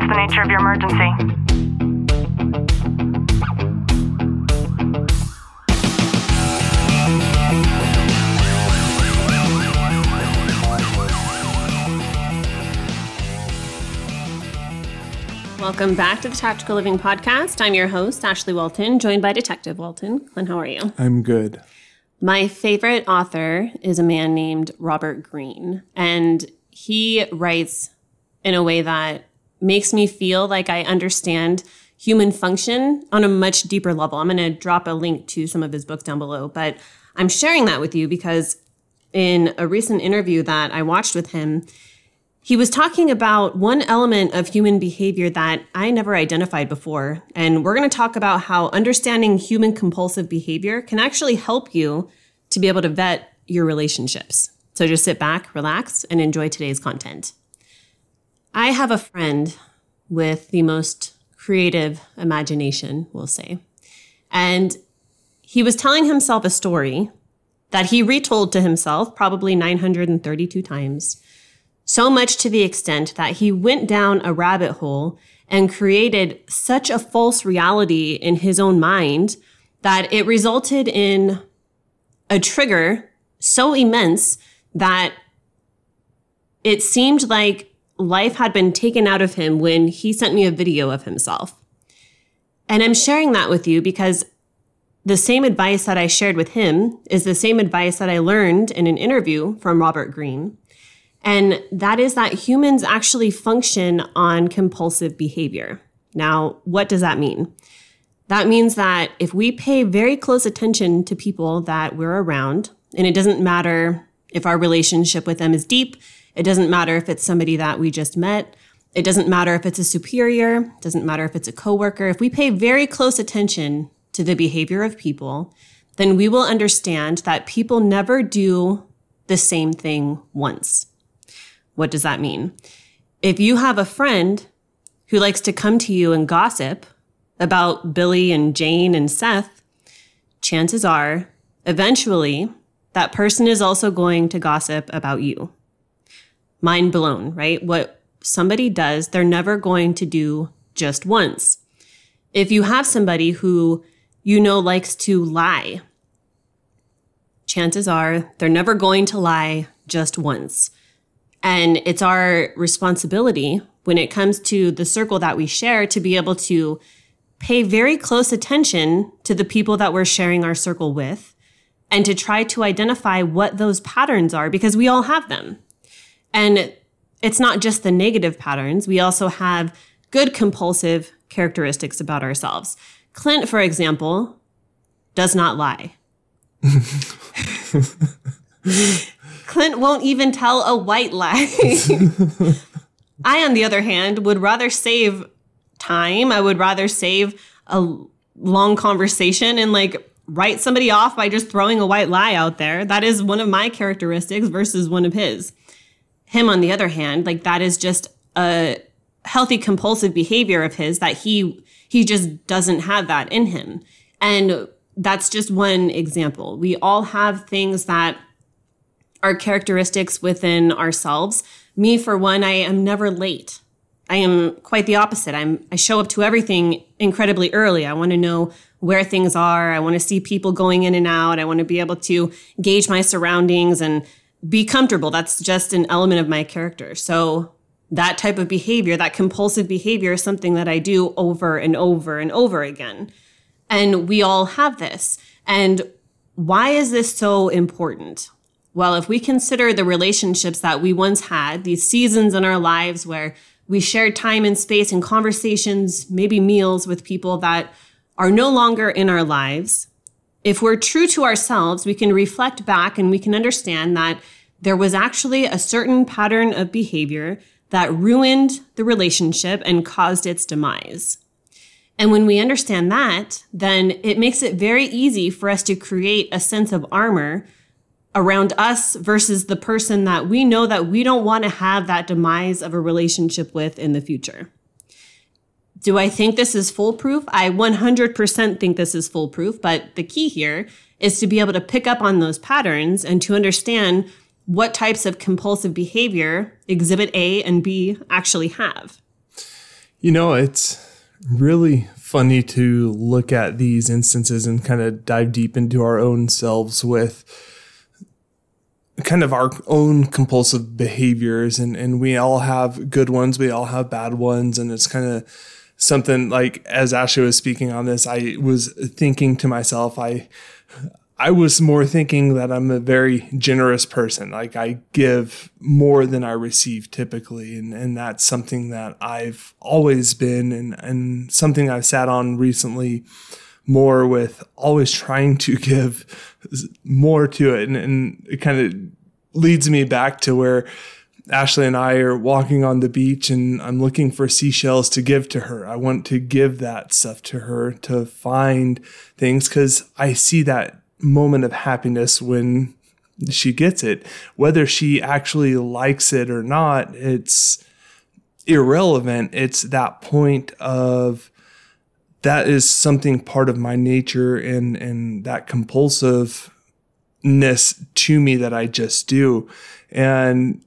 What's the nature of your emergency? Welcome back to the Tactical Living Podcast. I'm your host, Ashley Walton, joined by Detective Walton. Clint, how are you? I'm good. My favorite author is a man named Robert Greene, and he writes in a way that makes me feel like I understand human function on a much deeper level. I'm going to drop a link to some of his books down below, but I'm sharing that with you because in a recent interview that I watched with him, he was talking about one element of human behavior that I never identified before. And we're going to talk about how understanding human compulsive behavior can actually help you to be able to vet your relationships. So just sit back, relax, and enjoy today's content. I have a friend with the most creative imagination, we'll say. And he was telling himself a story that he retold to himself probably 932 times so much to the extent that he went down a rabbit hole and created such a false reality in his own mind that it resulted in a trigger so immense that it seemed like life had been taken out of him when he sent me a video of himself. And I'm sharing that with you because the same advice that I shared with him is the same advice that I learned in an interview from Robert Greene. And that is that humans actually function on compulsive behavior. Now, what does that mean? That means that if we pay very close attention to people that we're around, and it doesn't matter if our relationship with them is deep, it doesn't matter if it's somebody that we just met, it doesn't matter if it's a superior, it doesn't matter if it's a coworker. If we pay very close attention to the behavior of people, then we will understand that people never do the same thing once. What does that mean? If you have a friend who likes to come to you and gossip about Billy and Jane and Seth, chances are eventually that person is also going to gossip about you. Mind blown, right? What somebody does, they're never going to do just once. If you have somebody who you know likes to lie, chances are they're never going to lie just once. And it's our responsibility when it comes to the circle that we share to be able to pay very close attention to the people that we're sharing our circle with and to try to identify what those patterns are because we all have them. And it's not just the negative patterns, we also have good compulsive characteristics about ourselves. Clint, for example, does not lie. Clint won't even tell a white lie. I, on the other hand, would rather save time. I would rather save a long conversation and like write somebody off by just throwing a white lie out there. That is one of my characteristics versus one of his. Him, on the other hand, like that is just a healthy compulsive behavior of his that he he just doesn't have that in him. And that's just one example. We all have things that are characteristics within ourselves. Me, for one, I am never late. I am quite the opposite. I'm I show up to everything incredibly early. I want to know where things are. I want to see people going in and out. I want to be able to gauge my surroundings and be comfortable. That's just an element of my character. So that type of behavior, that compulsive behavior is something that I do over and over and over again. And we all have this. And why is this so important? Well, if we consider the relationships that we once had, these seasons in our lives where we shared time and space and conversations, maybe meals with people that are no longer in our lives, if we're true to ourselves, we can reflect back and we can understand that there was actually a certain pattern of behavior that ruined the relationship and caused its demise. And when we understand that, then it makes it very easy for us to create a sense of armor around us versus the person that we know that we don't want to have that demise of a relationship with in the future. Do I think this is foolproof? I 100% think this is foolproof, but the key here is to be able to pick up on those patterns and to understand what types of compulsive behavior exhibit A and B actually have. You know, it's really funny to look at these instances and kind of dive deep into our own selves with kind of our own compulsive behaviors and, and we all have good ones we all have bad ones and it's kind of something like as ashley was speaking on this i was thinking to myself i I was more thinking that I'm a very generous person. Like I give more than I receive typically. And, and that's something that I've always been and, and something I've sat on recently more with always trying to give more to it. And, and it kind of leads me back to where Ashley and I are walking on the beach and I'm looking for seashells to give to her. I want to give that stuff to her to find things because I see that moment of happiness when she gets it. Whether she actually likes it or not, it's irrelevant. It's that point of that is something part of my nature and and that compulsiveness to me that I just do. And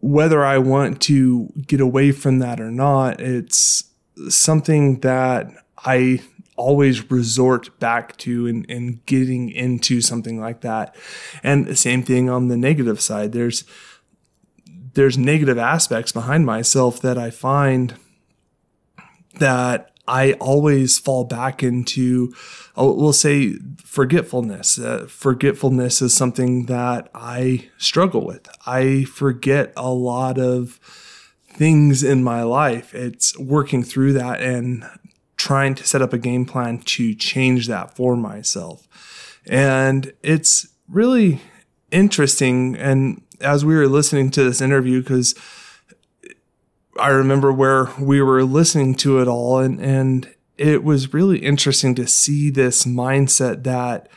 whether I want to get away from that or not, it's something that I always resort back to and, and getting into something like that. And the same thing on the negative side. There's there's negative aspects behind myself that I find that I always fall back into, uh, we'll say, forgetfulness. Uh, forgetfulness is something that I struggle with. I forget a lot of things in my life. It's working through that and trying to set up a game plan to change that for myself. And it's really interesting. And as we were listening to this interview, because I remember where we were listening to it all, and, and it was really interesting to see this mindset that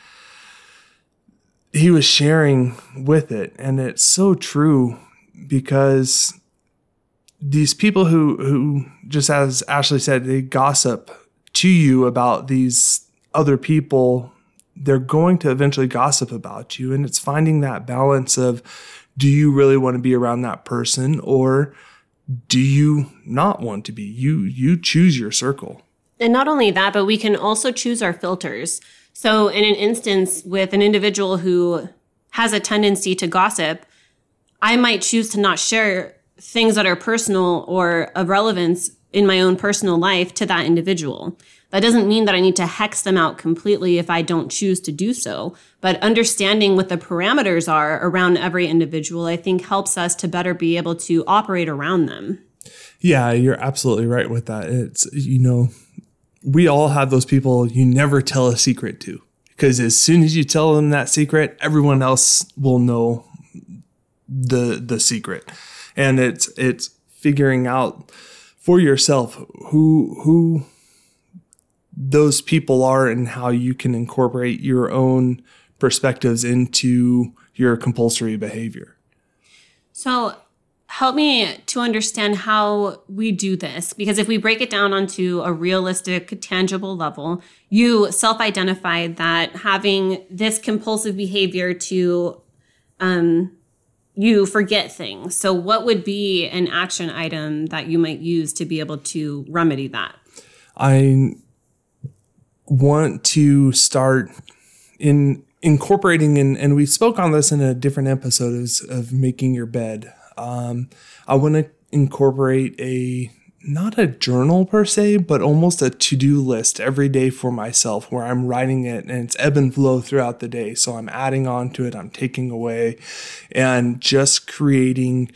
he was sharing with it. And it's so true because these people who who just as Ashley said, they gossip to you about these other people, they're going to eventually gossip about you. And it's finding that balance of do you really want to be around that person or do you not want to be? You you choose your circle. And not only that, but we can also choose our filters. So in an instance with an individual who has a tendency to gossip, I might choose to not share things that are personal or of relevance in my own personal life to that individual. That doesn't mean that I need to hex them out completely if I don't choose to do so. But understanding what the parameters are around every individual, I think helps us to better be able to operate around them. Yeah, you're absolutely right with that. It's, you know, we all have those people you never tell a secret to because as soon as you tell them that secret, everyone else will know the the secret. And it's it's figuring out for yourself who who those people are and how you can incorporate your own perspectives into your compulsory behavior. So, help me to understand how we do this because if we break it down onto a realistic, tangible level, you self identified that having this compulsive behavior to um, you forget things. So, what would be an action item that you might use to be able to remedy that? I want to start in incorporating and, and we spoke on this in a different episode of, of making your bed. Um, I want to incorporate a not a journal per se, but almost a to do list every day for myself where I'm writing it and it's ebb and flow throughout the day. So I'm adding on to it, I'm taking away, and just creating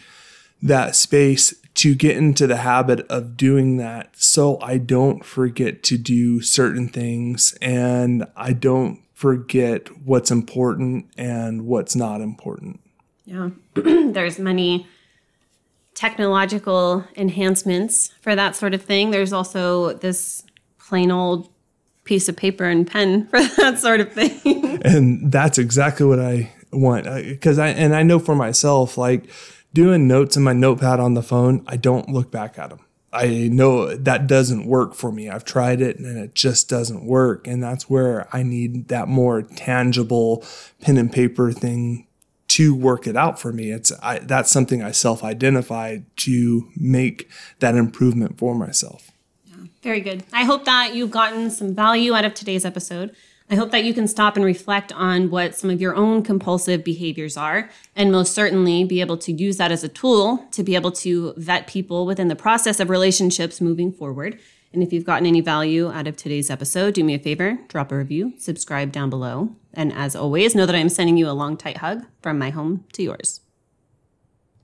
that space to get into the habit of doing that so I don't forget to do certain things and I don't forget what's important and what's not important. Yeah. There's many technological enhancements for that sort of thing. There's also this plain old piece of paper and pen for that sort of thing. and that's exactly what I want uh, because I and I know for myself like doing notes in my notepad on the phone, I don't look back at them. I know that doesn't work for me. I've tried it and it just doesn't work. And that's where I need that more tangible pen and paper thing to work it out for me. It's I, that's something I self-identify to make that improvement for myself. Yeah, Very good. I hope that you've gotten some value out of today's episode. I hope that you can stop and reflect on what some of your own compulsive behaviors are, and most certainly be able to use that as a tool to be able to vet people within the process of relationships moving forward. And if you've gotten any value out of today's episode, do me a favor, drop a review, subscribe down below. And as always, know that I'm sending you a long, tight hug from my home to yours.